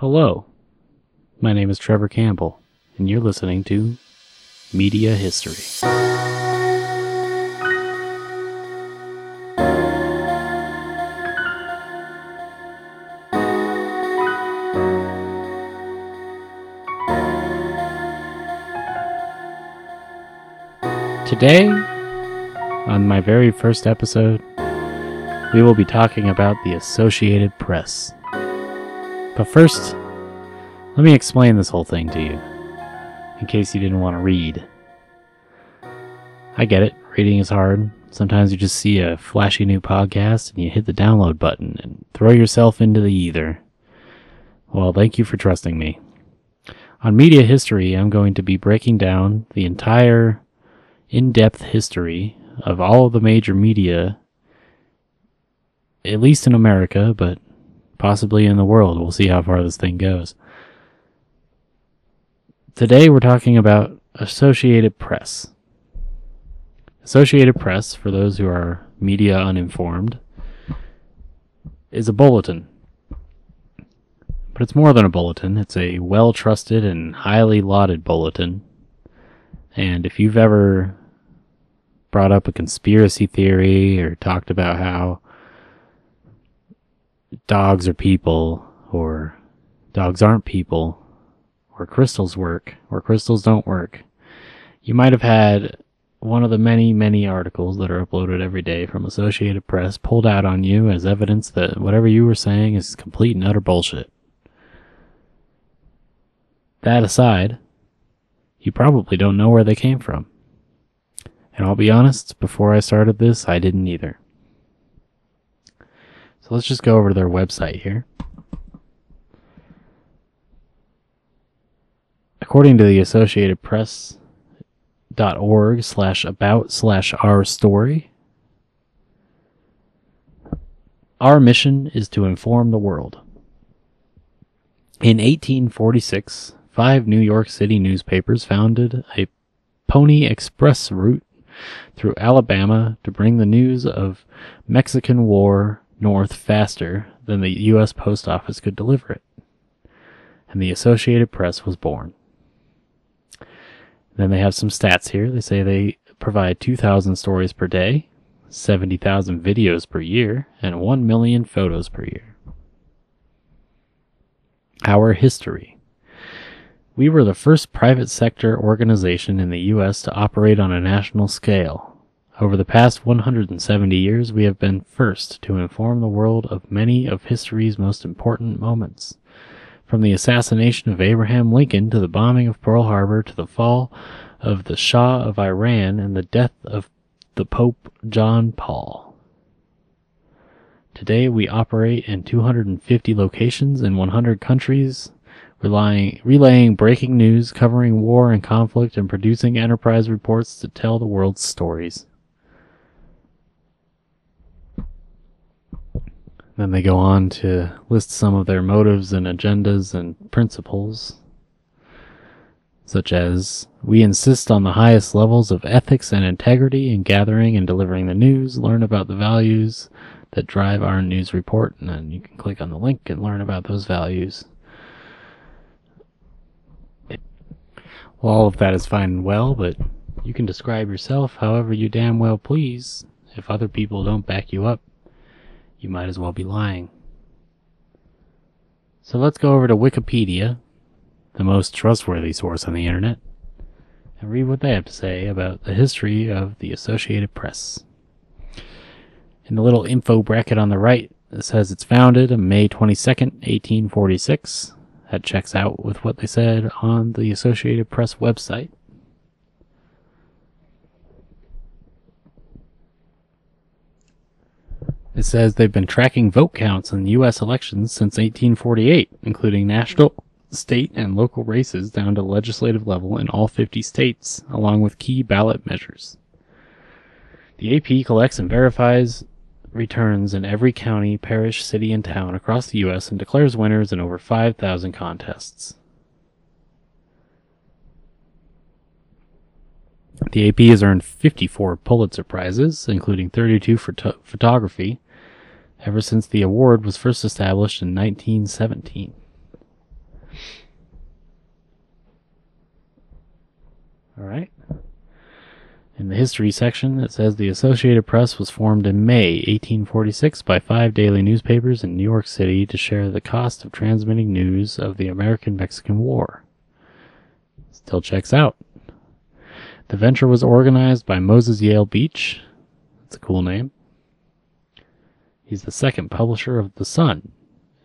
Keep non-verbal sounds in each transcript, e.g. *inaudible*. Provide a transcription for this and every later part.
Hello, my name is Trevor Campbell, and you're listening to Media History. Today, on my very first episode, we will be talking about the Associated Press. But first, let me explain this whole thing to you, in case you didn't want to read. I get it, reading is hard. Sometimes you just see a flashy new podcast and you hit the download button and throw yourself into the ether. Well, thank you for trusting me. On media history, I'm going to be breaking down the entire in depth history of all of the major media, at least in America, but possibly in the world. We'll see how far this thing goes. Today we're talking about Associated Press. Associated Press, for those who are media uninformed, is a bulletin. But it's more than a bulletin, it's a well trusted and highly lauded bulletin. And if you've ever brought up a conspiracy theory or talked about how dogs are people or dogs aren't people or crystals work or crystals don't work, you might have had one of the many, many articles that are uploaded every day from Associated Press pulled out on you as evidence that whatever you were saying is complete and utter bullshit. That aside, you probably don't know where they came from. And I'll be honest, before I started this, I didn't either. So let's just go over to their website here. According to the Associated Press dot org slash about slash our story, our mission is to inform the world. In 1846, five New York City newspapers founded a Pony Express route through Alabama to bring the news of Mexican War north faster than the U.S. Post Office could deliver it. And the Associated Press was born. Then they have some stats here. They say they provide 2,000 stories per day, 70,000 videos per year, and 1 million photos per year. Our history. We were the first private sector organization in the U.S. to operate on a national scale. Over the past 170 years, we have been first to inform the world of many of history's most important moments. From the assassination of Abraham Lincoln to the bombing of Pearl Harbor to the fall of the Shah of Iran and the death of the Pope John Paul. Today we operate in 250 locations in 100 countries, relying, relaying breaking news, covering war and conflict, and producing enterprise reports to tell the world's stories. Then they go on to list some of their motives and agendas and principles, such as we insist on the highest levels of ethics and integrity in gathering and delivering the news, learn about the values that drive our news report, and then you can click on the link and learn about those values. Well, all of that is fine and well, but you can describe yourself however you damn well please. If other people don't back you up, you might as well be lying. So let's go over to Wikipedia, the most trustworthy source on the internet, and read what they have to say about the history of the Associated Press. In the little info bracket on the right, it says it's founded on May 22nd, 1846. That checks out with what they said on the Associated Press website. It says they've been tracking vote counts in U.S. elections since 1848, including national, state, and local races down to legislative level in all 50 states, along with key ballot measures. The AP collects and verifies returns in every county, parish, city, and town across the U.S. and declares winners in over 5,000 contests. The AP has earned 54 Pulitzer Prizes, including 32 for photo- photography, ever since the award was first established in 1917. All right. In the history section, it says the Associated Press was formed in May 1846 by five daily newspapers in New York City to share the cost of transmitting news of the American Mexican War. Still checks out. The venture was organized by Moses Yale Beach. That's a cool name. He's the second publisher of The Sun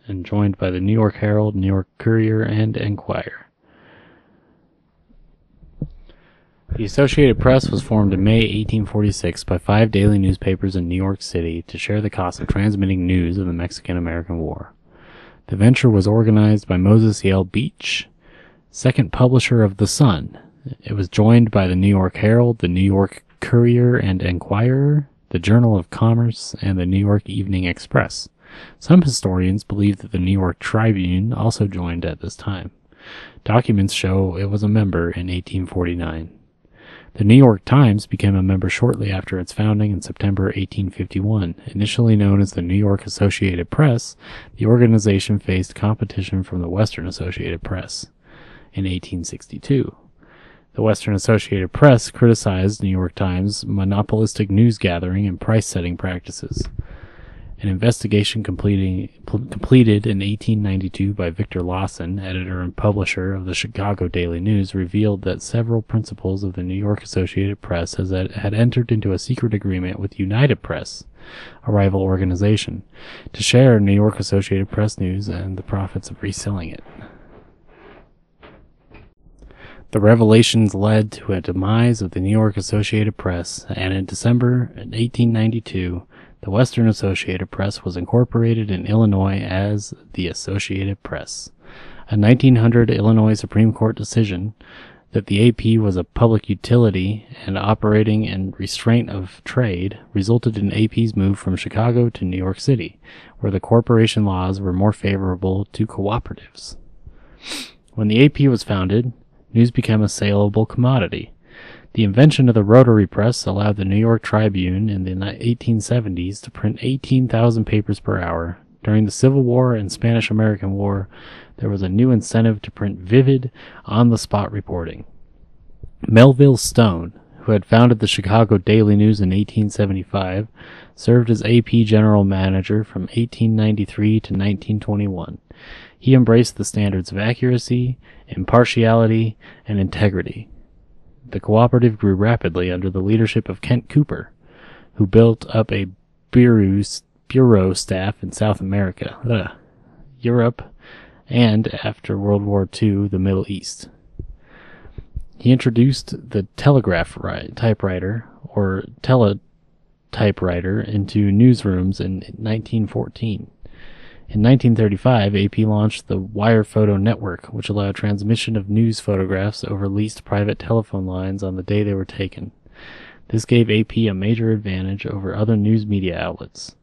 and joined by the New York Herald, New York Courier, and Enquirer. The Associated Press was formed in May 1846 by five daily newspapers in New York City to share the cost of transmitting news of the Mexican American War. The venture was organized by Moses Yale Beach, second publisher of The Sun. It was joined by the New York Herald, the New York Courier and Enquirer, the Journal of Commerce, and the New York Evening Express. Some historians believe that the New York Tribune also joined at this time. Documents show it was a member in 1849. The New York Times became a member shortly after its founding in September 1851. Initially known as the New York Associated Press, the organization faced competition from the Western Associated Press in 1862. The Western Associated Press criticized New York Times' monopolistic news gathering and price setting practices. An investigation completing, pl- completed in 1892 by Victor Lawson, editor and publisher of the Chicago Daily News, revealed that several principals of the New York Associated Press has, had entered into a secret agreement with United Press, a rival organization, to share New York Associated Press news and the profits of reselling it. The revelations led to a demise of the New York Associated Press, and in December 1892, the Western Associated Press was incorporated in Illinois as the Associated Press. A 1900 Illinois Supreme Court decision that the AP was a public utility and operating in restraint of trade resulted in AP's move from Chicago to New York City, where the corporation laws were more favorable to cooperatives. When the AP was founded, news became a saleable commodity. The invention of the rotary press allowed the New York Tribune in the 1870s to print 18,000 papers per hour. During the Civil War and Spanish American War, there was a new incentive to print vivid, on the spot reporting. Melville Stone, who had founded the Chicago Daily News in 1875, served as AP general manager from 1893 to 1921. He embraced the standards of accuracy, impartiality, and integrity the cooperative grew rapidly under the leadership of Kent Cooper, who built up a bureau, bureau staff in South America, ugh, Europe, and after World War II, the Middle East. He introduced the telegraph typewriter, or teletypewriter, into newsrooms in 1914. In 1935, AP launched the Wire Photo Network, which allowed transmission of news photographs over leased private telephone lines on the day they were taken. This gave AP a major advantage over other news media outlets.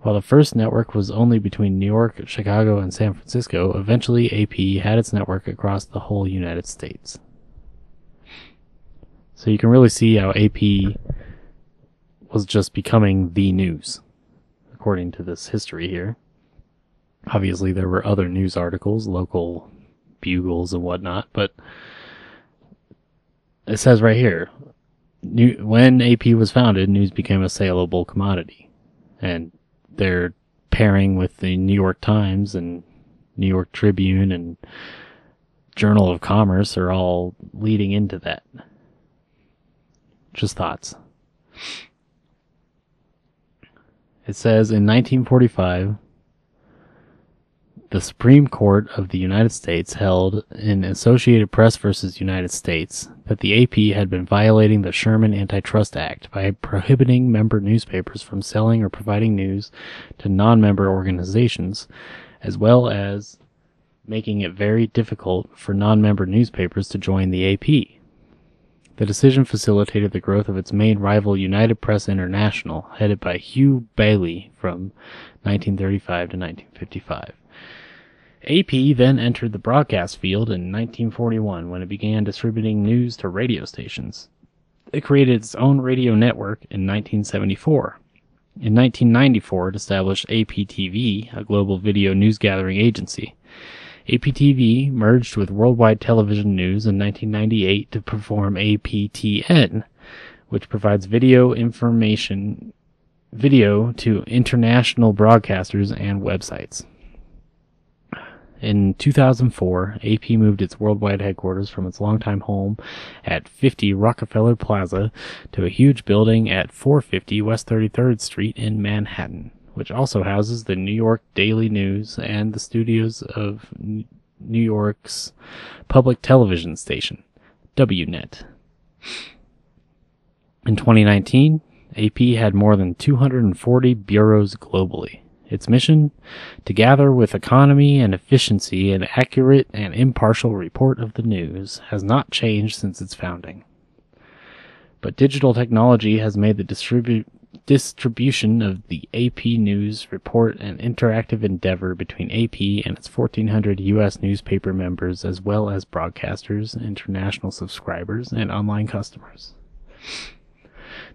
While the first network was only between New York, Chicago, and San Francisco, eventually AP had its network across the whole United States. So you can really see how AP was just becoming the news, according to this history here. Obviously, there were other news articles, local bugles and whatnot, but it says right here new, when AP was founded, news became a saleable commodity. And they're pairing with the New York Times and New York Tribune and Journal of Commerce are all leading into that. Just thoughts. It says in 1945, the Supreme Court of the United States held in Associated Press versus United States that the AP had been violating the Sherman Antitrust Act by prohibiting member newspapers from selling or providing news to non-member organizations, as well as making it very difficult for non-member newspapers to join the AP. The decision facilitated the growth of its main rival United Press International, headed by Hugh Baillie from 1935 to 1955. AP then entered the broadcast field in 1941 when it began distributing news to radio stations. It created its own radio network in 1974. In 1994, it established APTV, a global video news gathering agency. APTV merged with Worldwide Television News in 1998 to perform APTN, which provides video information video to international broadcasters and websites. In 2004, AP moved its worldwide headquarters from its longtime home at 50 Rockefeller Plaza to a huge building at 450 West 33rd Street in Manhattan, which also houses the New York Daily News and the studios of New York's public television station, WNET. In 2019, AP had more than 240 bureaus globally. Its mission? To gather with economy and efficiency an accurate and impartial report of the news has not changed since its founding. But digital technology has made the distribu- distribution of the AP News report an interactive endeavor between AP and its 1,400 U.S. newspaper members, as well as broadcasters, international subscribers, and online customers.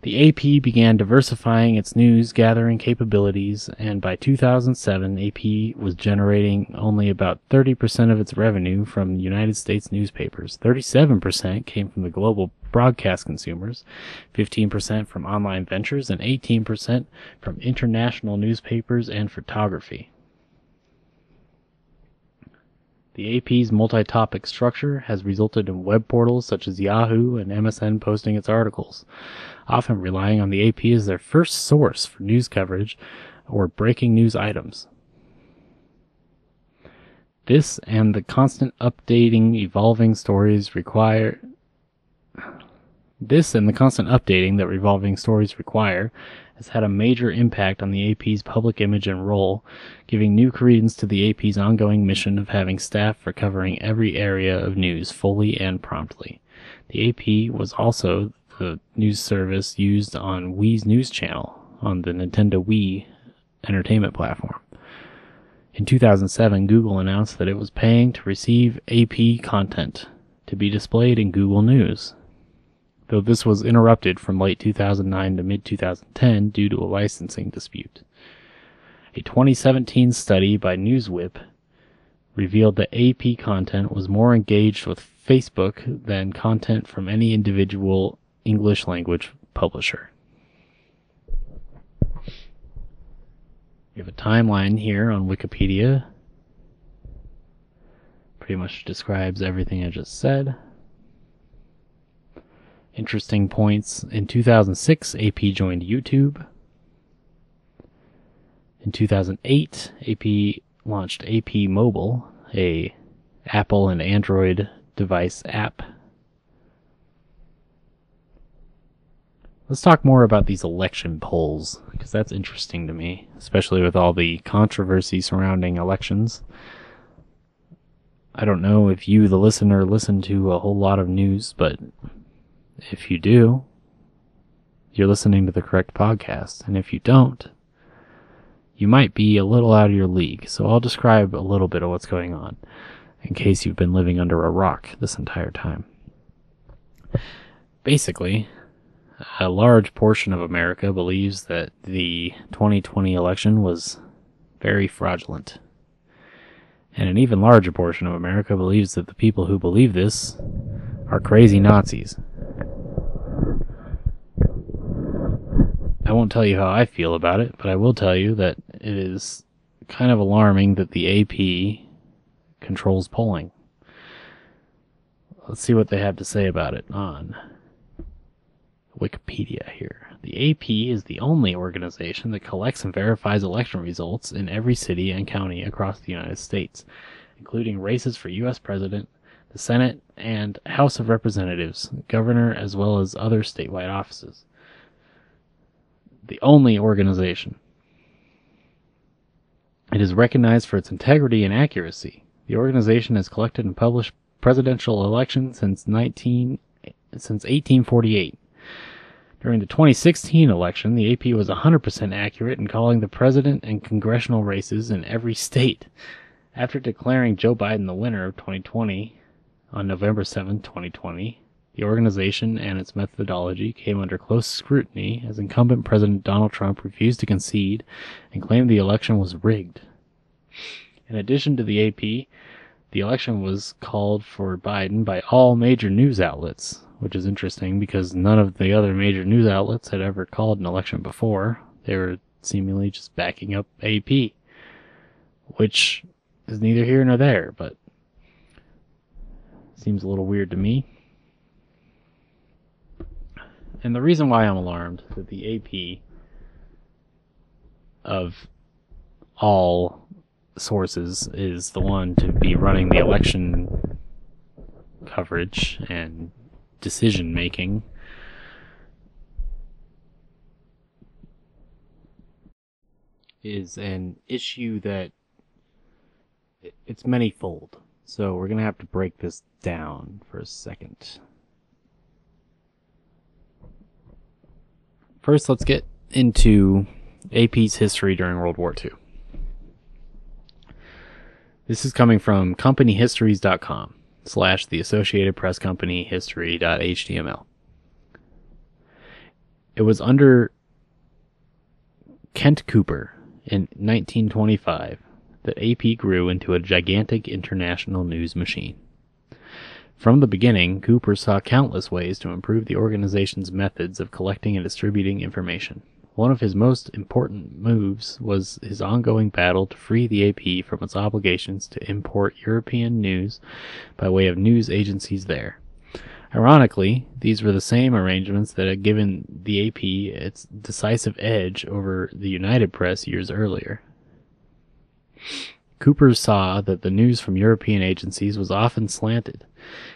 The AP began diversifying its news gathering capabilities, and by 2007, AP was generating only about 30% of its revenue from United States newspapers. 37% came from the global broadcast consumers, 15% from online ventures, and 18% from international newspapers and photography. The AP's multi topic structure has resulted in web portals such as Yahoo and MSN posting its articles, often relying on the AP as their first source for news coverage or breaking news items. This and the constant updating, evolving stories require. This and the constant updating that revolving stories require has had a major impact on the AP's public image and role, giving new credence to the AP's ongoing mission of having staff for covering every area of news fully and promptly. The AP was also the news service used on Wii's news channel on the Nintendo Wii entertainment platform. In 2007, Google announced that it was paying to receive AP content to be displayed in Google News though this was interrupted from late 2009 to mid 2010 due to a licensing dispute. A 2017 study by Newswhip revealed that AP content was more engaged with Facebook than content from any individual English language publisher. You have a timeline here on Wikipedia. Pretty much describes everything I just said. Interesting points. In 2006, AP joined YouTube. In 2008, AP launched AP Mobile, a Apple and Android device app. Let's talk more about these election polls, because that's interesting to me, especially with all the controversy surrounding elections. I don't know if you, the listener, listen to a whole lot of news, but if you do, you're listening to the correct podcast. And if you don't, you might be a little out of your league. So I'll describe a little bit of what's going on in case you've been living under a rock this entire time. Basically, a large portion of America believes that the 2020 election was very fraudulent. And an even larger portion of America believes that the people who believe this are crazy Nazis. I won't tell you how I feel about it, but I will tell you that it is kind of alarming that the AP controls polling. Let's see what they have to say about it on Wikipedia here. The AP is the only organization that collects and verifies election results in every city and county across the United States, including races for U.S. President, the Senate, and House of Representatives, Governor, as well as other statewide offices the only organization. It is recognized for its integrity and accuracy. The organization has collected and published presidential elections since 19 since 1848. During the 2016 election, the AP was 100% accurate in calling the president and congressional races in every state. After declaring Joe Biden the winner of 2020 on November 7, 2020, the organization and its methodology came under close scrutiny as incumbent President Donald Trump refused to concede and claimed the election was rigged. In addition to the AP, the election was called for Biden by all major news outlets, which is interesting because none of the other major news outlets had ever called an election before. They were seemingly just backing up AP, which is neither here nor there, but seems a little weird to me. And the reason why I'm alarmed that the AP of all sources is the one to be running the election coverage and decision making is an issue that it's manyfold. So we're going to have to break this down for a second. First, let's get into AP's history during World War II. This is coming from companyhistories.com slash the Associated Press Company history.html. It was under Kent Cooper in 1925 that AP grew into a gigantic international news machine. From the beginning, Cooper saw countless ways to improve the organization's methods of collecting and distributing information. One of his most important moves was his ongoing battle to free the AP from its obligations to import European news by way of news agencies there. Ironically, these were the same arrangements that had given the AP its decisive edge over the United Press years earlier. Cooper saw that the news from European agencies was often slanted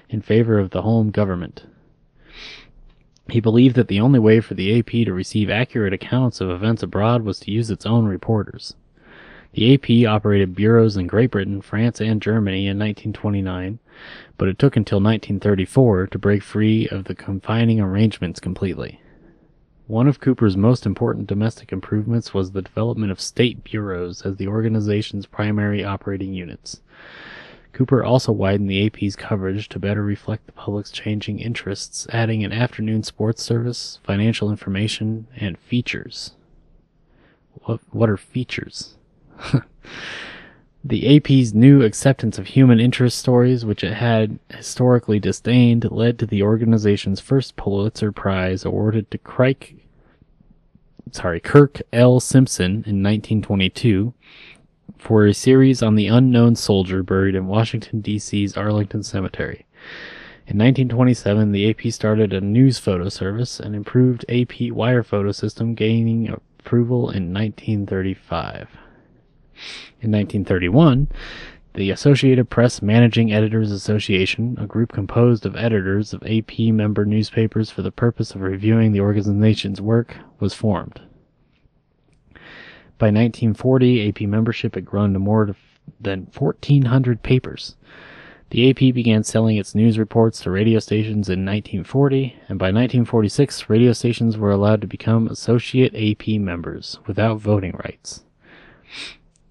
in favor of the home government. He believed that the only way for the AP to receive accurate accounts of events abroad was to use its own reporters. The AP operated bureaus in Great Britain, France, and Germany in 1929, but it took until 1934 to break free of the confining arrangements completely. One of Cooper's most important domestic improvements was the development of state bureaus as the organization's primary operating units. Cooper also widened the AP's coverage to better reflect the public's changing interests, adding an afternoon sports service, financial information, and features. What, what are features? *laughs* the AP's new acceptance of human interest stories, which it had historically disdained, led to the organization's first Pulitzer Prize awarded to Crike, sorry, Kirk L. Simpson in 1922 for a series on the unknown soldier buried in Washington, D.C.'s Arlington Cemetery. In 1927, the AP started a news photo service and improved AP wire photo system, gaining approval in 1935. In 1931, the Associated Press Managing Editors Association, a group composed of editors of AP member newspapers for the purpose of reviewing the organization's work, was formed. By 1940, AP membership had grown to more than 1,400 papers. The AP began selling its news reports to radio stations in 1940, and by 1946, radio stations were allowed to become associate AP members without voting rights.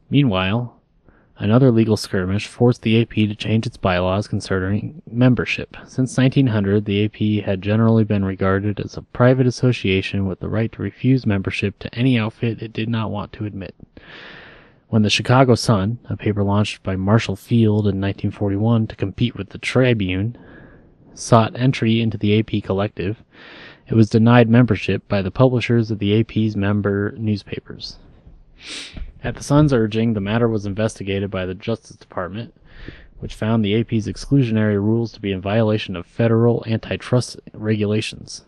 Meanwhile, another legal skirmish forced the AP to change its bylaws concerning membership. Since 1900, the AP had generally been regarded as a private association with the right to refuse membership to any outfit it did not want to admit. When the Chicago Sun, a paper launched by Marshall Field in 1941 to compete with the Tribune, sought entry into the AP collective, it was denied membership by the publishers of the AP's member newspapers. At the Sun's urging, the matter was investigated by the Justice Department, which found the AP's exclusionary rules to be in violation of federal antitrust regulations.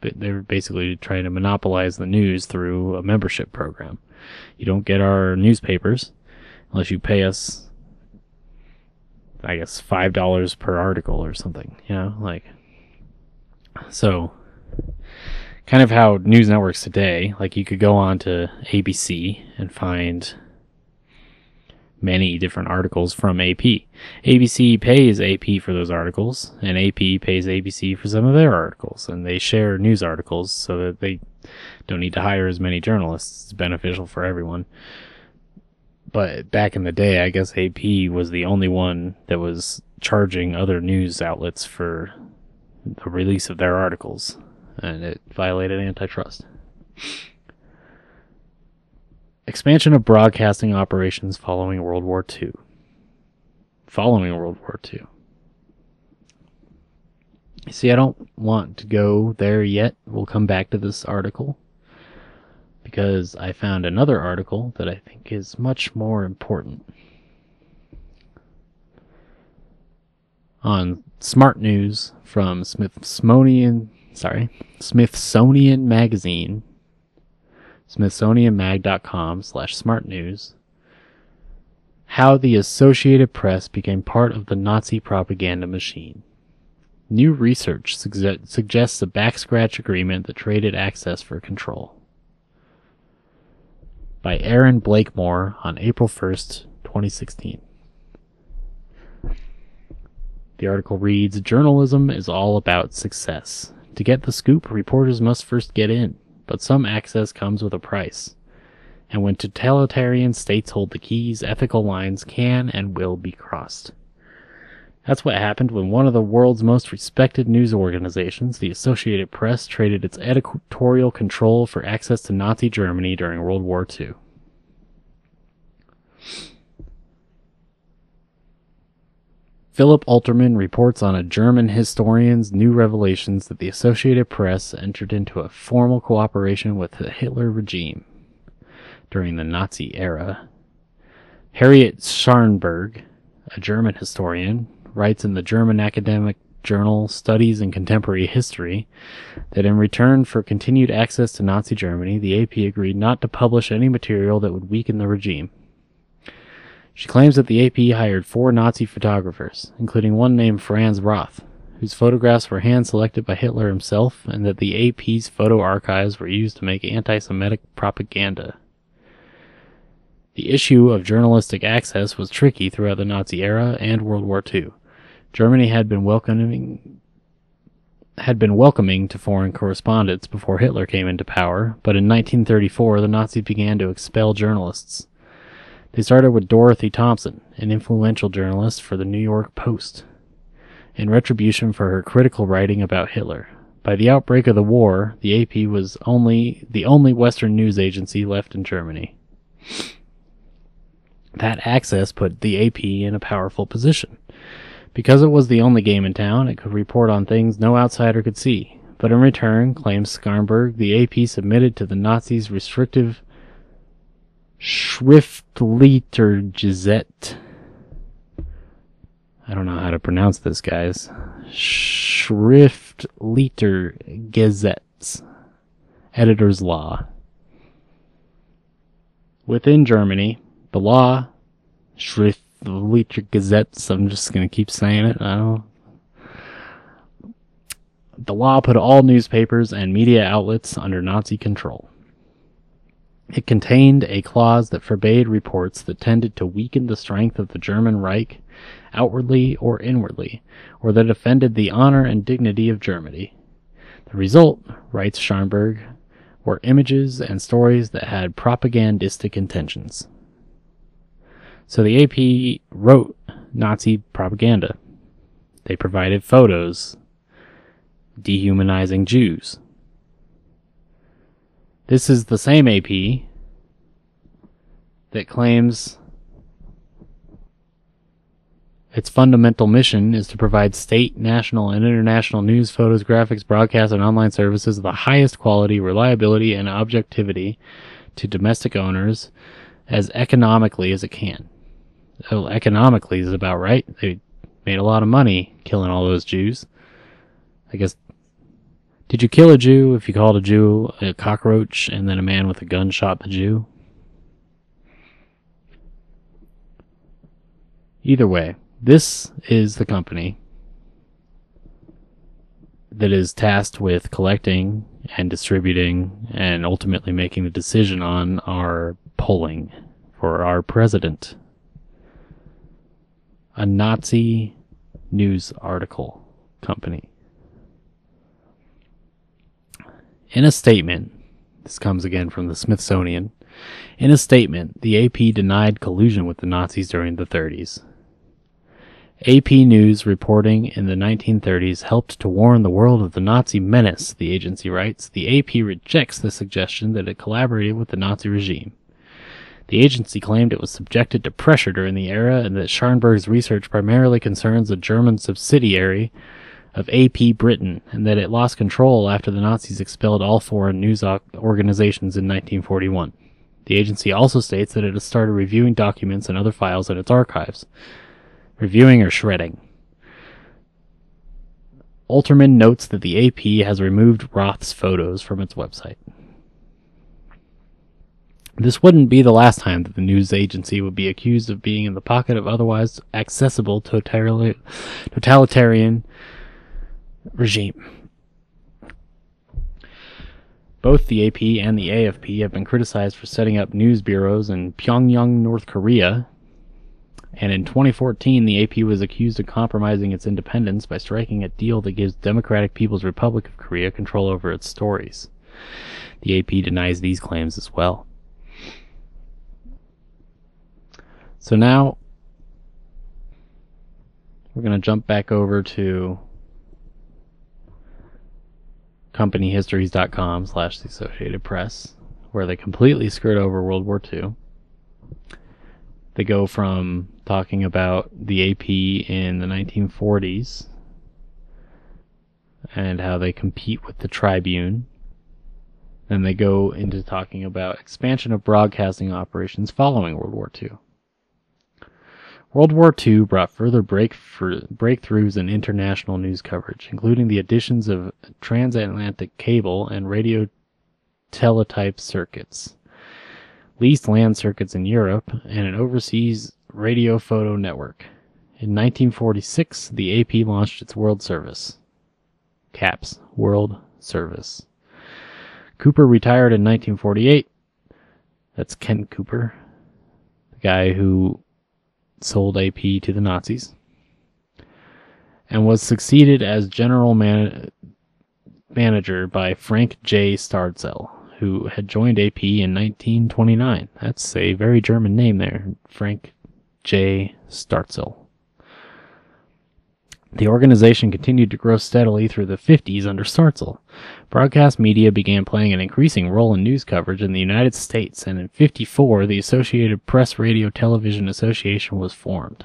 They were basically trying to monopolize the news through a membership program. You don't get our newspapers unless you pay us, I guess, $5 per article or something, you know, like. So, kind of how news networks today, like you could go on to ABC and find many different articles from AP. ABC pays AP for those articles, and AP pays ABC for some of their articles, and they share news articles so that they don't need to hire as many journalists. It's beneficial for everyone. But back in the day, I guess AP was the only one that was charging other news outlets for the release of their articles and it violated antitrust. Expansion of broadcasting operations following World War II. following World War II. See, I don't want to go there yet. We'll come back to this article because I found another article that I think is much more important. On Smart News from Smithsonian, sorry, Smithsonian Magazine, smithsonianmag.com slash smart news, how the Associated Press became part of the Nazi propaganda machine. New research suge- suggests a backscratch agreement that traded access for control. By Erin Blakemore on April 1st, 2016. The article reads Journalism is all about success. To get the scoop, reporters must first get in, but some access comes with a price. And when totalitarian states hold the keys, ethical lines can and will be crossed. That's what happened when one of the world's most respected news organizations, the Associated Press, traded its editorial control for access to Nazi Germany during World War II. Philip Oltermann reports on a German historian's new revelations that the Associated Press entered into a formal cooperation with the Hitler regime during the Nazi era. Harriet Scharnberg, a German historian, writes in the German academic journal Studies in Contemporary History that in return for continued access to Nazi Germany, the AP agreed not to publish any material that would weaken the regime. She claims that the AP hired four Nazi photographers, including one named Franz Roth, whose photographs were hand selected by Hitler himself, and that the AP's photo archives were used to make anti Semitic propaganda. The issue of journalistic access was tricky throughout the Nazi era and World War II. Germany had been welcoming had been welcoming to foreign correspondents before Hitler came into power, but in 1934 the Nazis began to expel journalists. They started with Dorothy Thompson, an influential journalist for the New York Post, in retribution for her critical writing about Hitler. By the outbreak of the war, the AP was only the only Western news agency left in Germany. That access put the AP in a powerful position. Because it was the only game in town, it could report on things no outsider could see. But in return, claims Scharnberg, the AP submitted to the Nazis' restrictive Schriftlicher Gazette. I don't know how to pronounce this, guys. Schriftlicher Gazettes. Editor's Law. Within Germany, the law, Schrift the Leacher Gazettes. I'm just going to keep saying it. I don't. The law put all newspapers and media outlets under Nazi control. It contained a clause that forbade reports that tended to weaken the strength of the German Reich outwardly or inwardly, or that offended the honor and dignity of Germany. The result, writes Scharnberg, were images and stories that had propagandistic intentions. So the AP wrote Nazi propaganda. They provided photos dehumanizing Jews. This is the same AP that claims its fundamental mission is to provide state, national, and international news, photos, graphics, broadcast, and online services of the highest quality, reliability, and objectivity to domestic owners as economically as it can oh, economically is about right. They made a lot of money killing all those Jews. I guess. Did you kill a Jew if you called a Jew a cockroach and then a man with a gun shot the Jew? Either way, this is the company that is tasked with collecting and distributing and ultimately making the decision on our polling for our president a Nazi news article company. In a statement, this comes again from the Smithsonian. In a statement, the AP denied collusion with the Nazis during the 30s. AP News reporting in the 1930s helped to warn the world of the Nazi menace, the agency writes. The AP rejects the suggestion that it collaborated with the Nazi regime. The agency claimed it was subjected to pressure during the era and that Scharnberg's research primarily concerns a German subsidiary of AP Britain and that it lost control after the Nazis expelled all foreign news organizations in 1941. The agency also states that it has started reviewing documents and other files in its archives. Reviewing or shredding. Oltermann notes that the AP has removed Roth's photos from its website. This wouldn't be the last time that the news agency would be accused of being in the pocket of otherwise accessible totalitarian regime. Both the AP and the AFP have been criticized for setting up news bureaus in Pyongyang, North Korea. And in 2014, the AP was accused of compromising its independence by striking a deal that gives Democratic People's Republic of Korea control over its stories. The AP denies these claims as well. So now we're going to jump back over to companyhistories.com slash the Associated Press, where they completely skirt over World War II. They go from talking about the AP in the 1940s and how they compete with the Tribune. Then they go into talking about expansion of broadcasting operations following World War II. World War II brought further break breakthroughs in international news coverage, including the additions of transatlantic cable and radio teletype circuits, leased land circuits in Europe, and an overseas radio photo network. In 1946, the AP launched its World Service. CAPS, World Service. Cooper retired in 1948. That's Ken Cooper, the guy who sold AP to the Nazis, and was succeeded as general man- manager by Frank J. Starzel, who had joined AP in 1929. That's a very German name there, Frank J. Starzel. The organization continued to grow steadily through the 50s under Starzel. Broadcast media began playing an increasing role in news coverage in the United States, and in 54, the Associated Press Radio Television Association was formed.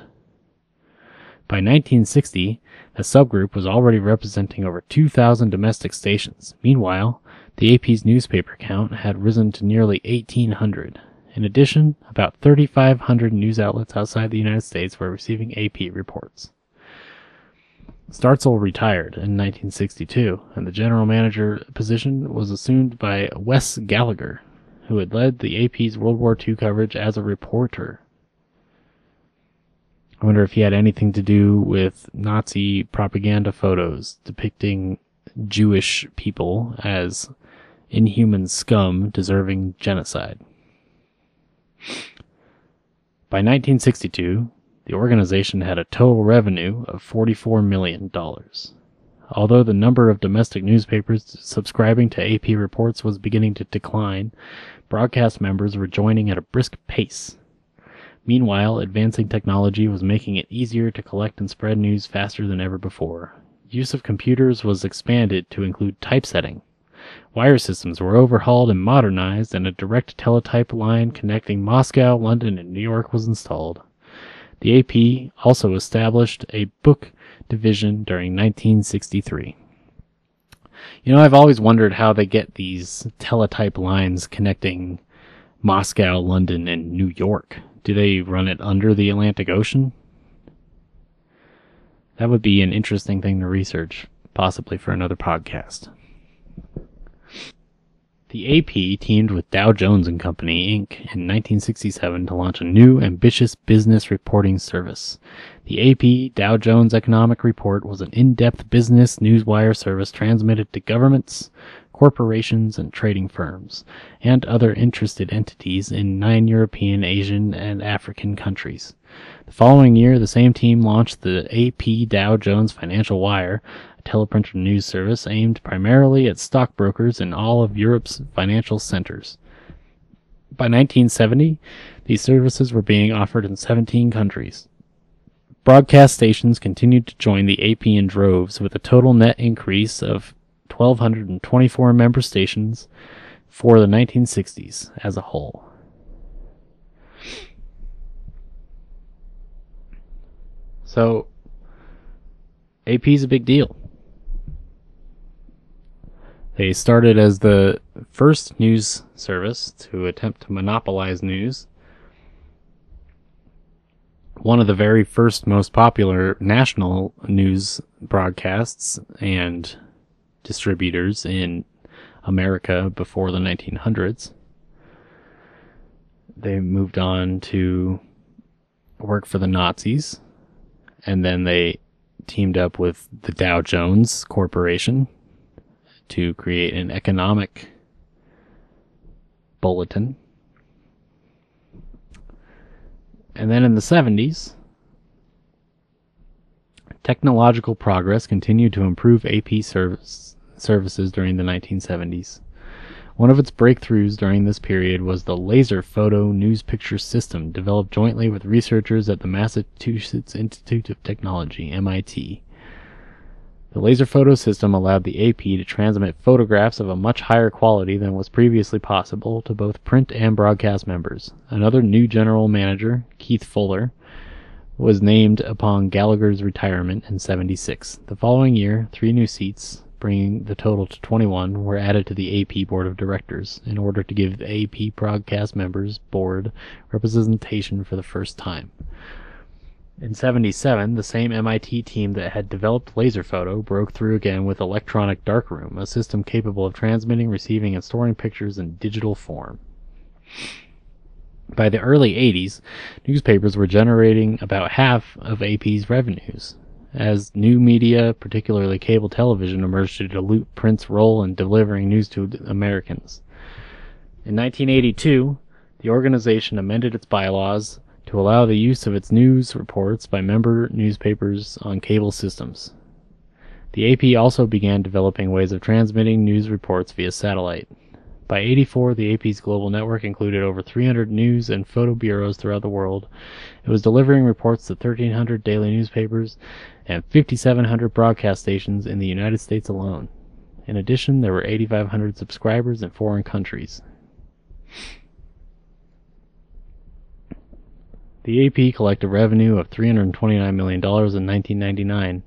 By 1960, the subgroup was already representing over 2,000 domestic stations. Meanwhile, the AP's newspaper count had risen to nearly 1,800. In addition, about 3,500 news outlets outside the United States were receiving AP reports. Starzel retired in 1962, and the general manager position was assumed by Wes Gallagher, who had led the AP's World War II coverage as a reporter. I wonder if he had anything to do with Nazi propaganda photos depicting Jewish people as inhuman scum deserving genocide. By 1962, the organization had a total revenue of $44 million. Although the number of domestic newspapers subscribing to AP reports was beginning to decline, broadcast members were joining at a brisk pace. Meanwhile, advancing technology was making it easier to collect and spread news faster than ever before. Use of computers was expanded to include typesetting. Wire systems were overhauled and modernized, and a direct teletype line connecting Moscow, London, and New York was installed. The AP also established a book division during 1963. You know, I've always wondered how they get these teletype lines connecting Moscow, London, and New York. Do they run it under the Atlantic Ocean? That would be an interesting thing to research, possibly for another podcast. The AP teamed with Dow Jones and Company Inc. in 1967 to launch a new ambitious business reporting service. The AP Dow Jones Economic Report was an in-depth business newswire service transmitted to governments, corporations and trading firms, and other interested entities in nine European, Asian, and African countries. The following year, the same team launched the AP Dow Jones Financial Wire, a teleprinter news service aimed primarily at stockbrokers in all of Europe's financial centers. By 1970, these services were being offered in 17 countries. Broadcast stations continued to join the AP in droves, with a total net increase of 1,224 member stations for the 1960s as a whole. So, AP is a big deal. They started as the first news service to attempt to monopolize news. One of the very first most popular national news broadcasts and distributors in America before the 1900s. They moved on to work for the Nazis, and then they teamed up with the Dow Jones Corporation to create an economic bulletin. And then in the 70s, technological progress continued to improve AP service, services during the 1970s. One of its breakthroughs during this period was the laser photo news picture system developed jointly with researchers at the Massachusetts Institute of Technology, MIT. The laser photo system allowed the AP to transmit photographs of a much higher quality than was previously possible to both print and broadcast members. Another new general manager, Keith Fuller, was named upon Gallagher's retirement in 76. The following year, three new seats, bringing the total to 21, were added to the AP board of directors in order to give the AP broadcast members board representation for the first time. In 77, the same MIT team that had developed laser photo broke through again with electronic darkroom, a system capable of transmitting, receiving, and storing pictures in digital form. By the early 80s, newspapers were generating about half of AP's revenues. As new media, particularly cable television, emerged to dilute print's role in delivering news to Americans. In 1982, the organization amended its bylaws to allow the use of its news reports by member newspapers on cable systems. The AP also began developing ways of transmitting news reports via satellite. By 84, the AP's global network included over 300 news and photo bureaus throughout the world. It was delivering reports to 1,300 daily newspapers and 5,700 broadcast stations in the United States alone. In addition, there were 8,500 subscribers in foreign countries. The AP collected revenue of $329 million in 1999.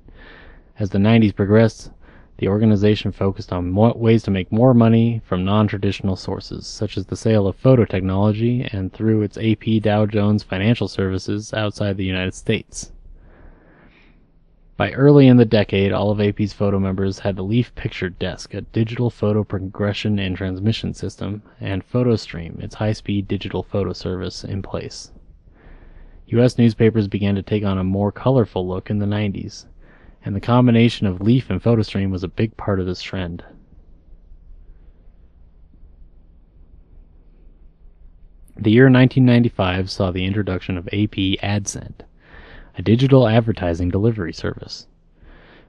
As the 90s progressed, the organization focused on ways to make more money from non traditional sources, such as the sale of photo technology and through its AP Dow Jones Financial Services outside the United States. By early in the decade, all of AP's photo members had the Leaf Picture Desk, a digital photo progression and transmission system, and PhotoStream, its high speed digital photo service, in place. U.S. newspapers began to take on a more colorful look in the 90s, and the combination of Leaf and PhotoStream was a big part of this trend. The year 1995 saw the introduction of AP AdSend, a digital advertising delivery service.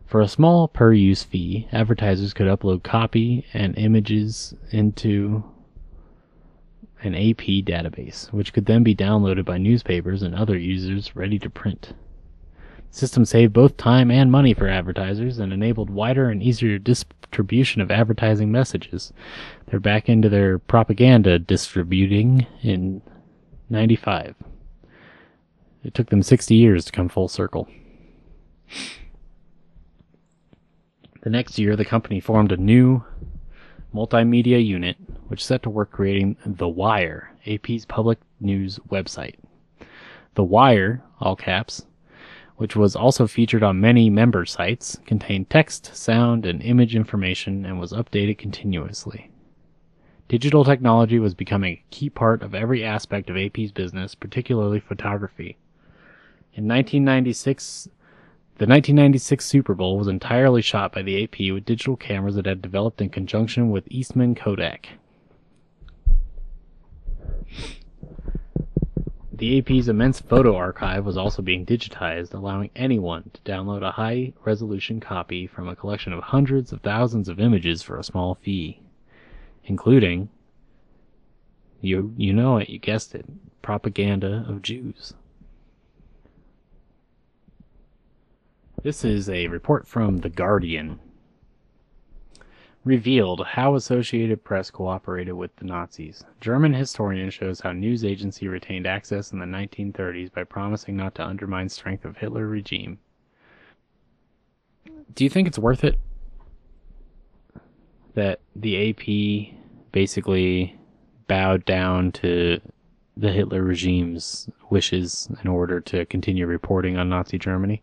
For a small per use fee, advertisers could upload copy and images into an AP database, which could then be downloaded by newspapers and other users ready to print. The system saved both time and money for advertisers and enabled wider and easier distribution of advertising messages. They're back into their propaganda distributing in 95. It took them 60 years to come full circle. The next year, the company formed a new multimedia unit which set to work creating The Wire, AP's public news website. The Wire, all caps, which was also featured on many member sites, contained text, sound, and image information and was updated continuously. Digital technology was becoming a key part of every aspect of AP's business, particularly photography. In 1996, the 1996 Super Bowl was entirely shot by the AP with digital cameras it had developed in conjunction with Eastman Kodak. The AP's immense photo archive was also being digitized, allowing anyone to download a high resolution copy from a collection of hundreds of thousands of images for a small fee, including, you, you know it, you guessed it, propaganda of Jews. This is a report from The Guardian. revealed how Associated Press cooperated with the Nazis. German historian shows how news agency retained access in the 1930s by promising not to undermine strength of Hitler regime. Do you think it's worth it that the AP basically bowed down to the Hitler regime's wishes in order to continue reporting on Nazi Germany?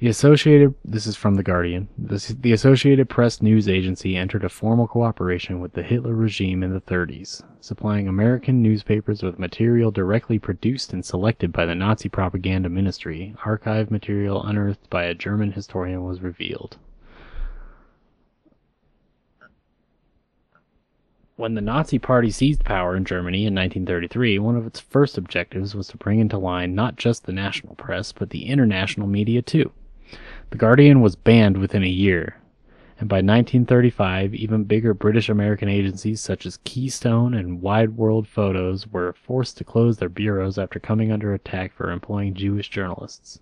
The Associated, this is from The Guardian, the, Associated Press news agency entered a formal cooperation with the Hitler regime in the 30s, supplying American newspapers with material directly produced and selected by the Nazi propaganda ministry. Archive material unearthed by a German historian was revealed. When the Nazi Party seized power in Germany in 1933, one of its first objectives was to bring into line not just the national press, but the international media too. The Guardian was banned within a year, and by 1935, even bigger British American agencies such as Keystone and Wide World Photos were forced to close their bureaus after coming under attack for employing Jewish journalists.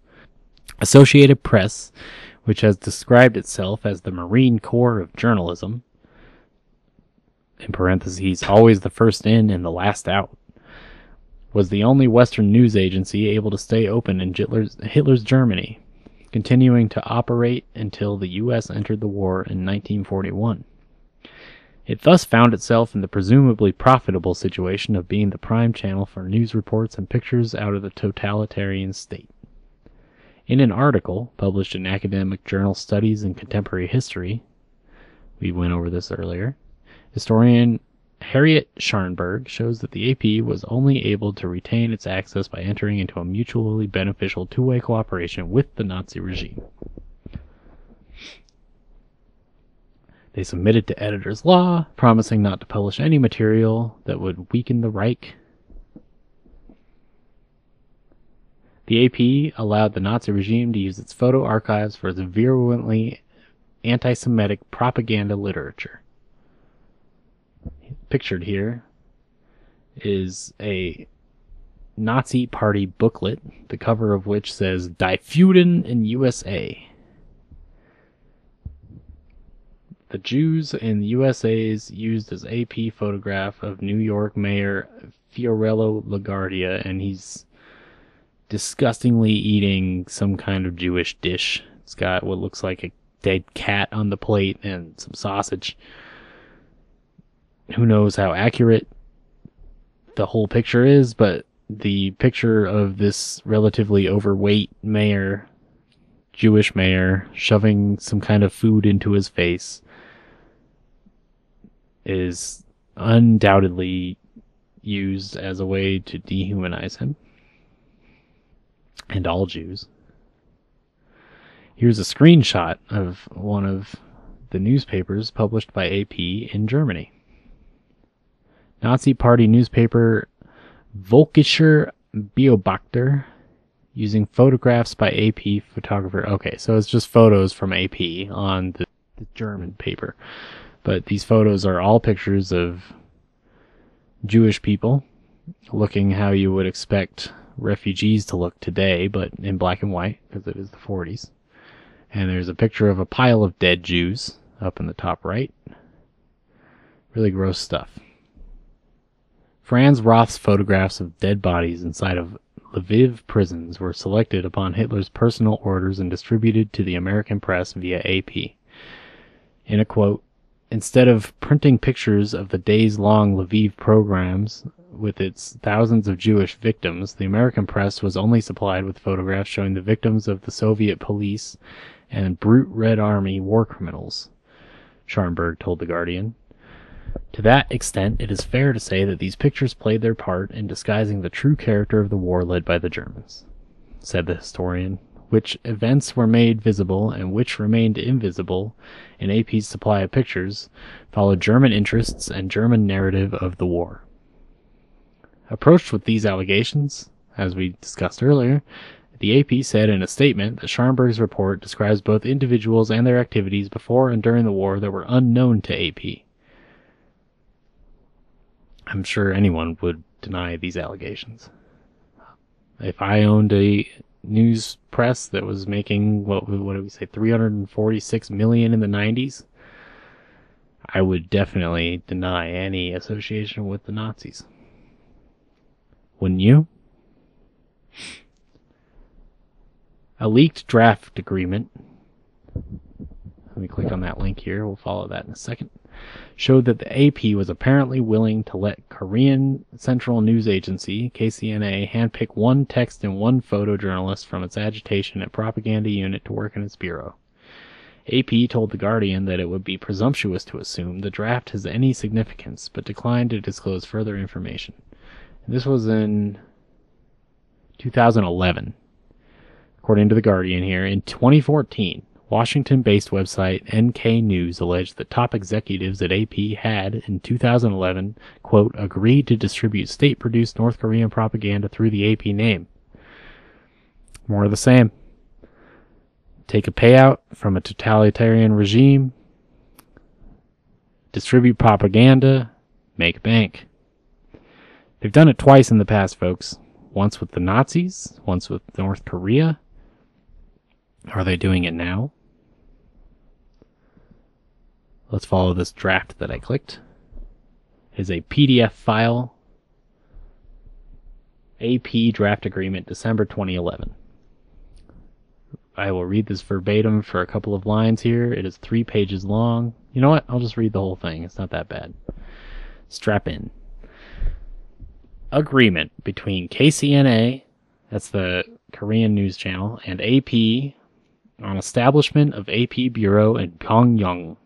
Associated Press, which has described itself as the Marine Corps of journalism, in parentheses, always the first in and the last out, was the only Western news agency able to stay open in Hitler's, Hitler's Germany continuing to operate until the U.S. entered the war in 1941. It thus found itself in the presumably profitable situation of being the prime channel for news reports and pictures out of the totalitarian state. In an article published in Academic Journal Studies in Contemporary History, we went over this earlier, historian Harriet Scharnberg shows that the AP was only able to retain its access by entering into a mutually beneficial two way cooperation with the Nazi regime. They submitted to editor's law, promising not to publish any material that would weaken the Reich. The AP allowed the Nazi regime to use its photo archives for its virulently anti Semitic propaganda literature pictured here is a Nazi Party booklet, the cover of which says Die Feuden in USA. The Jews in the USA's used as AP photograph of New York Mayor Fiorello LaGuardia, and he's disgustingly eating some kind of Jewish dish. It's got what looks like a dead cat on the plate and some sausage who knows how accurate the whole picture is, but the picture of this relatively overweight mayor, Jewish mayor, shoving some kind of food into his face is undoubtedly used as a way to dehumanize him and all Jews. Here's a screenshot of one of the newspapers published by AP in Germany. Nazi Party newspaper Volkischer Beobachter using photographs by AP photographer. Okay, so it's just photos from AP on the, the German paper. But these photos are all pictures of Jewish people looking how you would expect refugees to look today, but in black and white because it is the 40s. And there's a picture of a pile of dead Jews up in the top right. Really gross stuff. Franz Roth's photographs of dead bodies inside of Lviv prisons were selected upon Hitler's personal orders and distributed to the American press via AP. In a quote, instead of printing pictures of the days long Lviv pogroms with its thousands of Jewish victims, the American press was only supplied with photographs showing the victims of the Soviet police and brute Red Army war criminals, Scharnberg told The Guardian. To that extent, it is fair to say that these pictures played their part in disguising the true character of the war led by the Germans, said the historian. Which events were made visible and which remained invisible in AP's supply of pictures followed German interests and German narrative of the war. Approached with these allegations, as we discussed earlier, the AP said in a statement that Scharnberg's report describes both individuals and their activities before and during the war that were unknown to AP. I'm sure anyone would deny these allegations. If I owned a news press that was making what what did we say 346 million in the 90s, I would definitely deny any association with the Nazis. Wouldn't you? A leaked draft agreement. Let me click on that link here. We'll follow that in a second. Showed that the AP was apparently willing to let Korean Central News Agency, KCNA, handpick one text and one photojournalist from its agitation and propaganda unit to work in its bureau. AP told The Guardian that it would be presumptuous to assume the draft has any significance, but declined to disclose further information. This was in 2011. According to The Guardian here, in 2014, Washington based website NK News alleged that top executives at AP had, in 2011, quote, agreed to distribute state produced North Korean propaganda through the AP name. More of the same. Take a payout from a totalitarian regime, distribute propaganda, make bank. They've done it twice in the past, folks. Once with the Nazis, once with North Korea. Are they doing it now? Let's follow this draft that I clicked. Is a PDF file. AP draft agreement, December 2011. I will read this verbatim for a couple of lines here. It is three pages long. You know what? I'll just read the whole thing. It's not that bad. Strap in. Agreement between KCNA, that's the Korean news channel, and AP on establishment of AP Bureau in Pyongyang.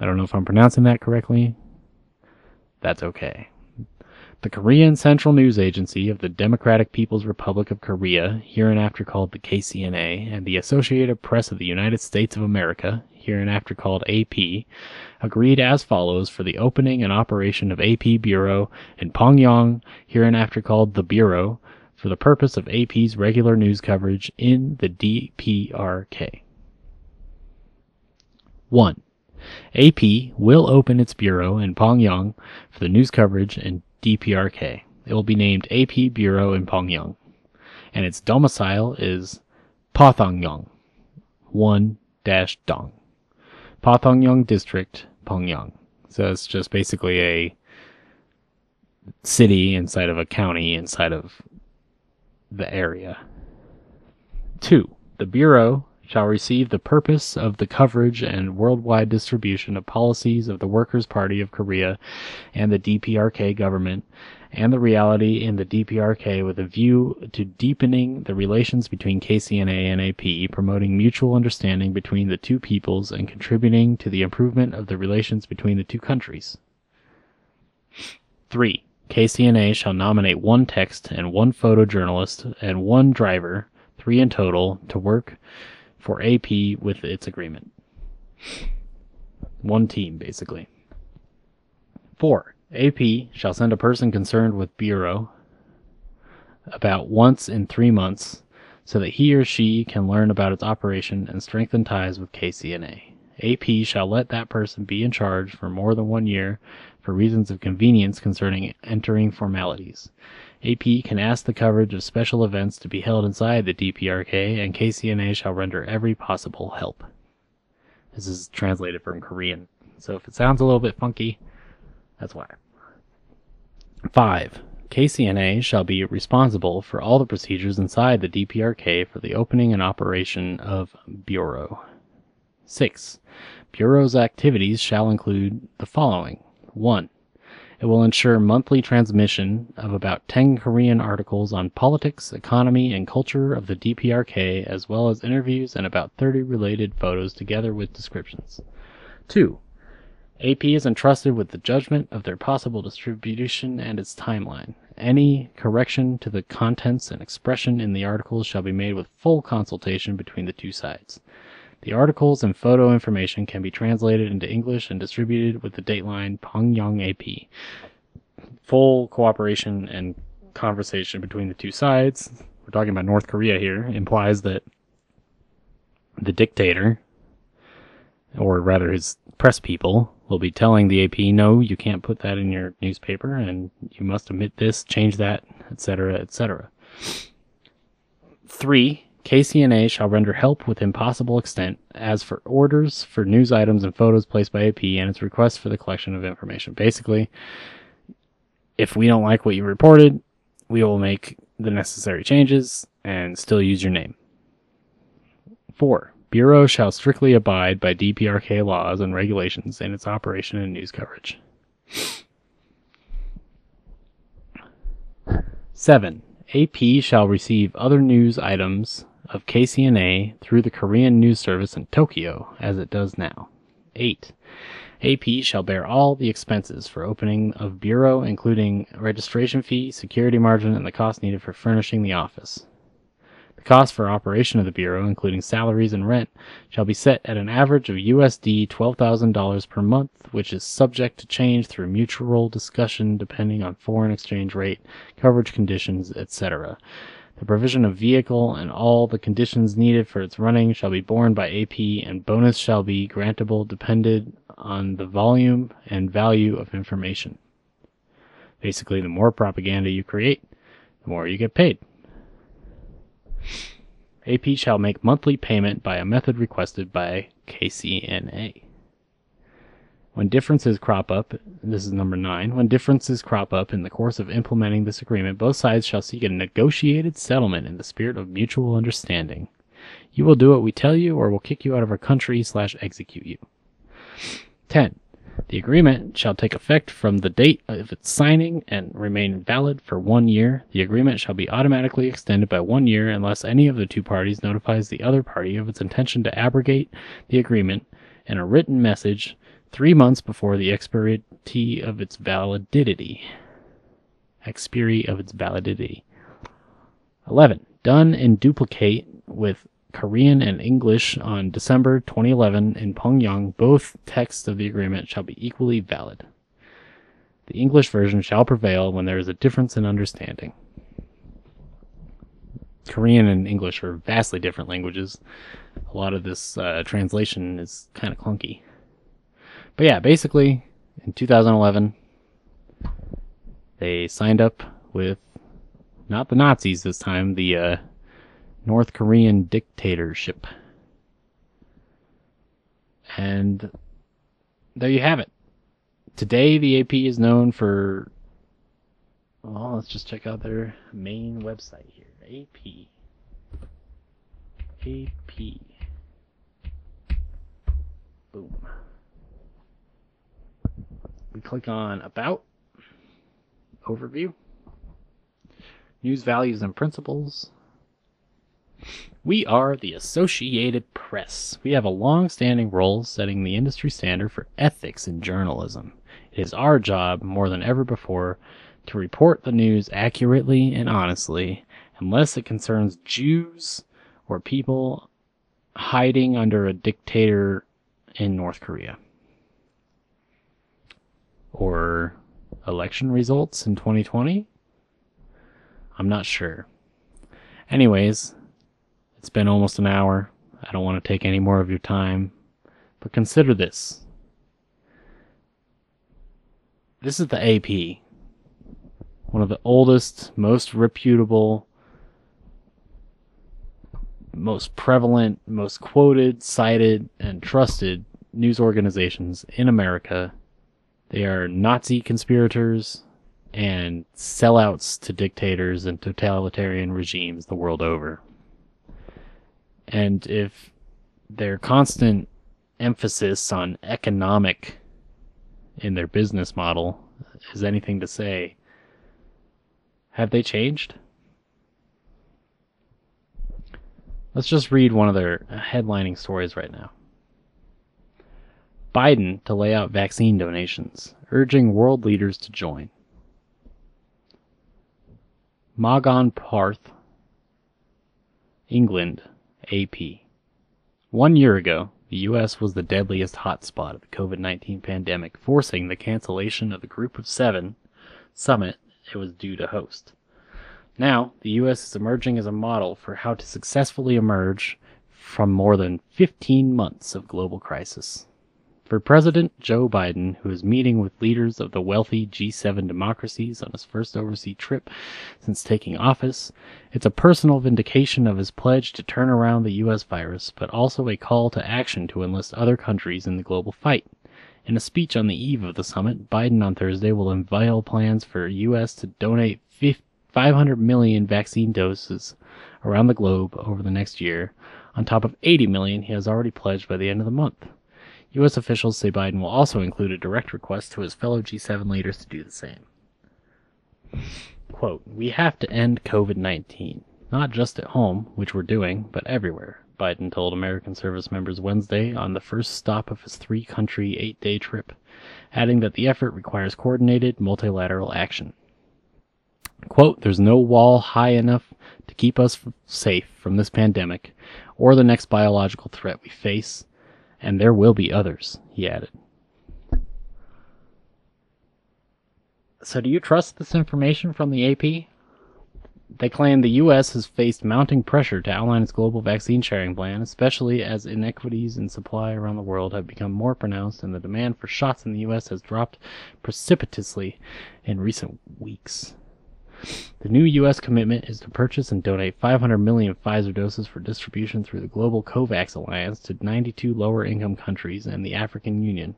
I don't know if I'm pronouncing that correctly. That's okay. The Korean Central News Agency of the Democratic People's Republic of Korea, hereinafter called the KCNA, and the Associated Press of the United States of America, hereinafter called AP, agreed as follows for the opening and operation of AP Bureau in Pyongyang, hereinafter called the Bureau, for the purpose of AP's regular news coverage in the DPRK. 1. AP will open its bureau in Pyongyang for the news coverage in DPRK. It will be named AP Bureau in Pyongyang, and its domicile is Pathongyang, 1 Dong. Pathongyang District, Pyongyang. So it's just basically a city inside of a county inside of the area. 2. The Bureau shall receive the purpose of the coverage and worldwide distribution of policies of the Workers' Party of Korea and the DPRK government and the reality in the DPRK with a view to deepening the relations between KCNA and AP, promoting mutual understanding between the two peoples and contributing to the improvement of the relations between the two countries. 3. KCNA shall nominate one text and one photojournalist and one driver, three in total, to work for AP with its agreement. One team, basically. 4. AP shall send a person concerned with Bureau about once in three months so that he or she can learn about its operation and strengthen ties with KCNA. AP shall let that person be in charge for more than one year for reasons of convenience concerning entering formalities. AP can ask the coverage of special events to be held inside the DPRK, and KCNA shall render every possible help. This is translated from Korean, so if it sounds a little bit funky, that's why. 5. KCNA shall be responsible for all the procedures inside the DPRK for the opening and operation of Bureau. 6. Bureau's activities shall include the following 1. It will ensure monthly transmission of about 10 Korean articles on politics, economy, and culture of the DPRK, as well as interviews and about 30 related photos together with descriptions. 2. AP is entrusted with the judgment of their possible distribution and its timeline. Any correction to the contents and expression in the articles shall be made with full consultation between the two sides. The articles and photo information can be translated into English and distributed with the dateline Pyongyang AP. Full cooperation and conversation between the two sides. We're talking about North Korea here, implies that the dictator, or rather his press people, will be telling the AP, no, you can't put that in your newspaper, and you must omit this, change that, etc., etc. Three, KCNA shall render help within possible extent as for orders for news items and photos placed by AP and its requests for the collection of information. Basically, if we don't like what you reported, we will make the necessary changes and still use your name. Four, Bureau shall strictly abide by DPRK laws and regulations in its operation and news coverage. 7. AP shall receive other news items of KCNA through the Korean news service in Tokyo, as it does now. 8. AP shall bear all the expenses for opening of bureau, including registration fee, security margin, and the cost needed for furnishing the office. The cost for operation of the bureau, including salaries and rent, shall be set at an average of USD $12,000 per month, which is subject to change through mutual discussion depending on foreign exchange rate, coverage conditions, etc. The provision of vehicle and all the conditions needed for its running shall be borne by AP, and bonus shall be grantable depended on the volume and value of information. Basically, the more propaganda you create, the more you get paid. AP shall make monthly payment by a method requested by KCNA. When differences crop up, this is number nine, when differences crop up in the course of implementing this agreement, both sides shall seek a negotiated settlement in the spirit of mutual understanding. You will do what we tell you, or we'll kick you out of our country slash execute you. 10. The agreement shall take effect from the date of its signing and remain valid for one year. The agreement shall be automatically extended by one year unless any of the two parties notifies the other party of its intention to abrogate the agreement in a written message three months before the expiry of its validity. Expiry of its validity. 11. Done in duplicate with Korean and English on December 2011 in Pyongyang, both texts of the agreement shall be equally valid. The English version shall prevail when there is a difference in understanding. Korean and English are vastly different languages. A lot of this uh, translation is kind of clunky. But yeah, basically, in 2011, they signed up with not the Nazis this time, the uh, North Korean dictatorship. And there you have it. Today, the AP is known for. Well, let's just check out their main website here. AP. AP. Boom. We click on About, Overview, News Values and Principles, we are the Associated Press. We have a long standing role setting the industry standard for ethics in journalism. It is our job, more than ever before, to report the news accurately and honestly, unless it concerns Jews or people hiding under a dictator in North Korea. Or election results in 2020? I'm not sure. Anyways, it's been almost an hour. I don't want to take any more of your time. But consider this. This is the AP. One of the oldest, most reputable, most prevalent, most quoted, cited, and trusted news organizations in America. They are Nazi conspirators and sellouts to dictators and totalitarian regimes the world over. And if their constant emphasis on economic in their business model is anything to say, have they changed? Let's just read one of their headlining stories right now. Biden to lay out vaccine donations, urging world leaders to join. Magon Parth, England, AP. One year ago, the U.S. was the deadliest hotspot of the COVID 19 pandemic, forcing the cancellation of the Group of Seven summit it was due to host. Now, the U.S. is emerging as a model for how to successfully emerge from more than 15 months of global crisis. For President Joe Biden, who is meeting with leaders of the wealthy G7 democracies on his first overseas trip since taking office, it's a personal vindication of his pledge to turn around the U.S. virus, but also a call to action to enlist other countries in the global fight. In a speech on the eve of the summit, Biden on Thursday will unveil plans for U.S. to donate 500 million vaccine doses around the globe over the next year, on top of 80 million he has already pledged by the end of the month. U.S. officials say Biden will also include a direct request to his fellow G7 leaders to do the same. Quote, We have to end COVID 19, not just at home, which we're doing, but everywhere, Biden told American service members Wednesday on the first stop of his three country, eight day trip, adding that the effort requires coordinated multilateral action. Quote, There's no wall high enough to keep us safe from this pandemic or the next biological threat we face and there will be others, he added. So, do you trust this information from the AP? They claim the U.S. has faced mounting pressure to outline its global vaccine sharing plan, especially as inequities in supply around the world have become more pronounced and the demand for shots in the U.S. has dropped precipitously in recent weeks. The new U.S. commitment is to purchase and donate 500 million Pfizer doses for distribution through the global COVAX alliance to 92 lower income countries and the African Union,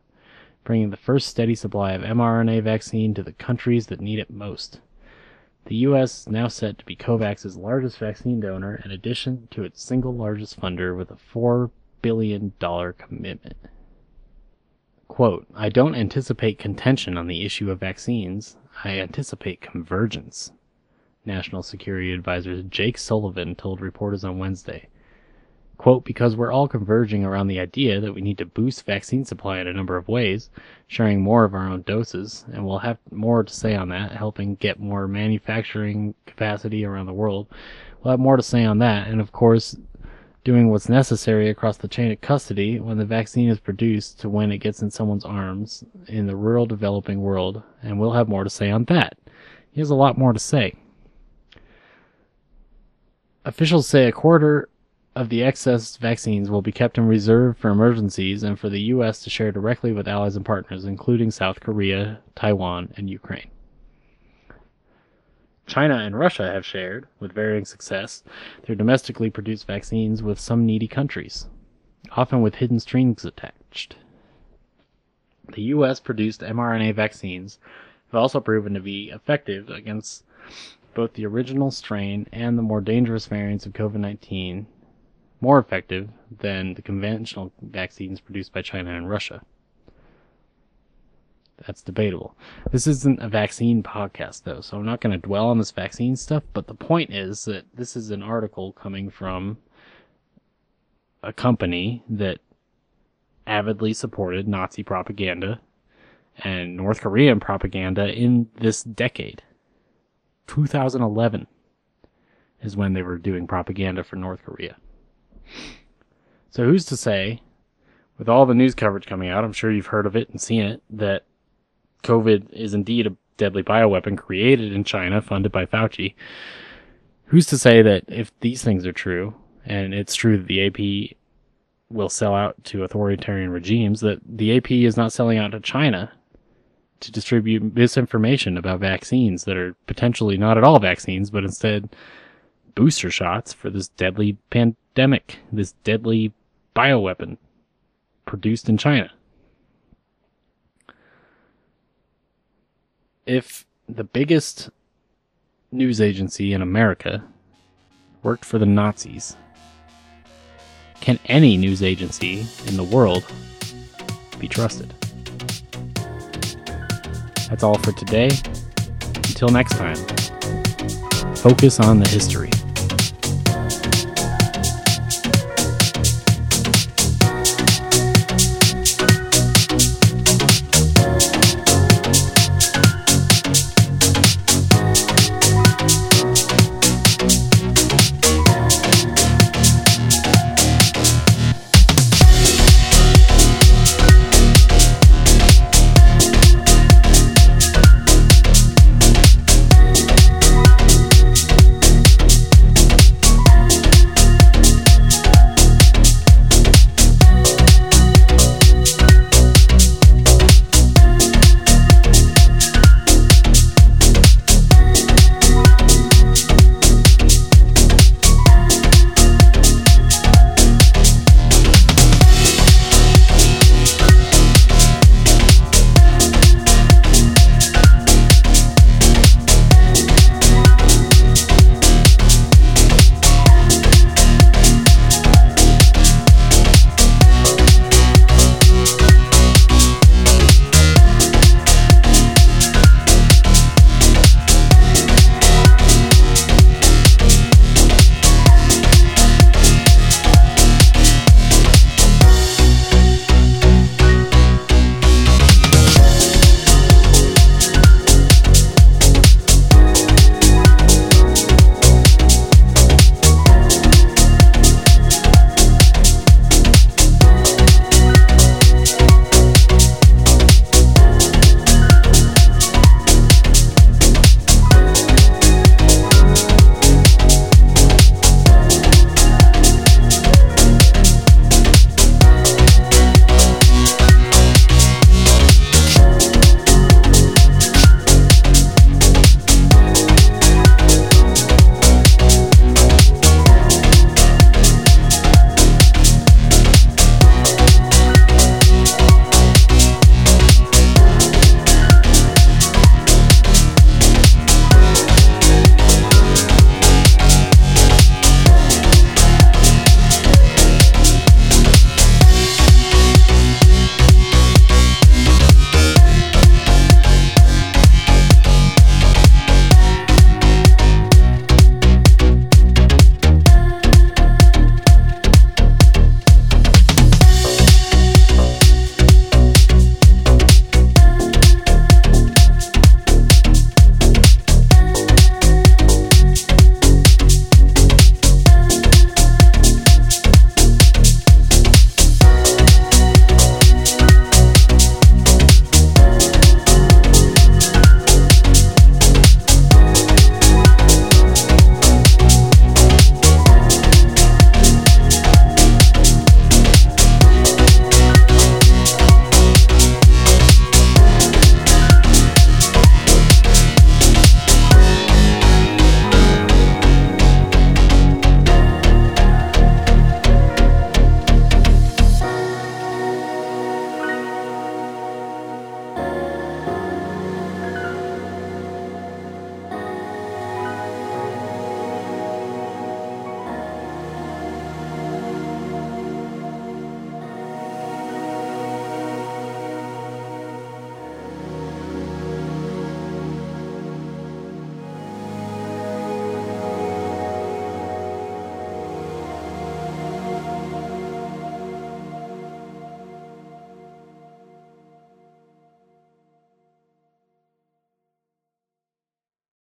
bringing the first steady supply of mRNA vaccine to the countries that need it most. The U.S. is now set to be COVAX's largest vaccine donor in addition to its single largest funder with a $4 billion commitment. Quote, I don't anticipate contention on the issue of vaccines. I anticipate convergence, National Security Advisor Jake Sullivan told reporters on Wednesday. Quote, because we're all converging around the idea that we need to boost vaccine supply in a number of ways, sharing more of our own doses, and we'll have more to say on that, helping get more manufacturing capacity around the world. We'll have more to say on that, and of course, doing what's necessary across the chain of custody when the vaccine is produced to when it gets in someone's arms in the rural developing world, and we'll have more to say on that. He has a lot more to say. Officials say a quarter of the excess vaccines will be kept in reserve for emergencies and for the U.S. to share directly with allies and partners, including South Korea, Taiwan, and Ukraine. China and Russia have shared, with varying success, their domestically produced vaccines with some needy countries, often with hidden strings attached. The U.S. produced mRNA vaccines have also proven to be effective against both the original strain and the more dangerous variants of COVID 19, more effective than the conventional vaccines produced by China and Russia that's debatable. This isn't a vaccine podcast, though, so I'm not going to dwell on this vaccine stuff. But the point is that this is an article coming from a company that avidly supported Nazi propaganda and North Korean propaganda in this decade. 2011 is when they were doing propaganda for North Korea. So who's to say, with all the news coverage coming out, I'm sure you've heard of it and seen it, that COVID is indeed a deadly bioweapon created in China, funded by Fauci. Who's to say that if these things are true, and it's true that the AP will sell out to authoritarian regimes, that the AP is not selling out to China to distribute misinformation about vaccines that are potentially not at all vaccines, but instead booster shots for this deadly pandemic, this deadly bioweapon produced in China. If the biggest news agency in America worked for the Nazis, can any news agency in the world be trusted? That's all for today. Until next time, focus on the history.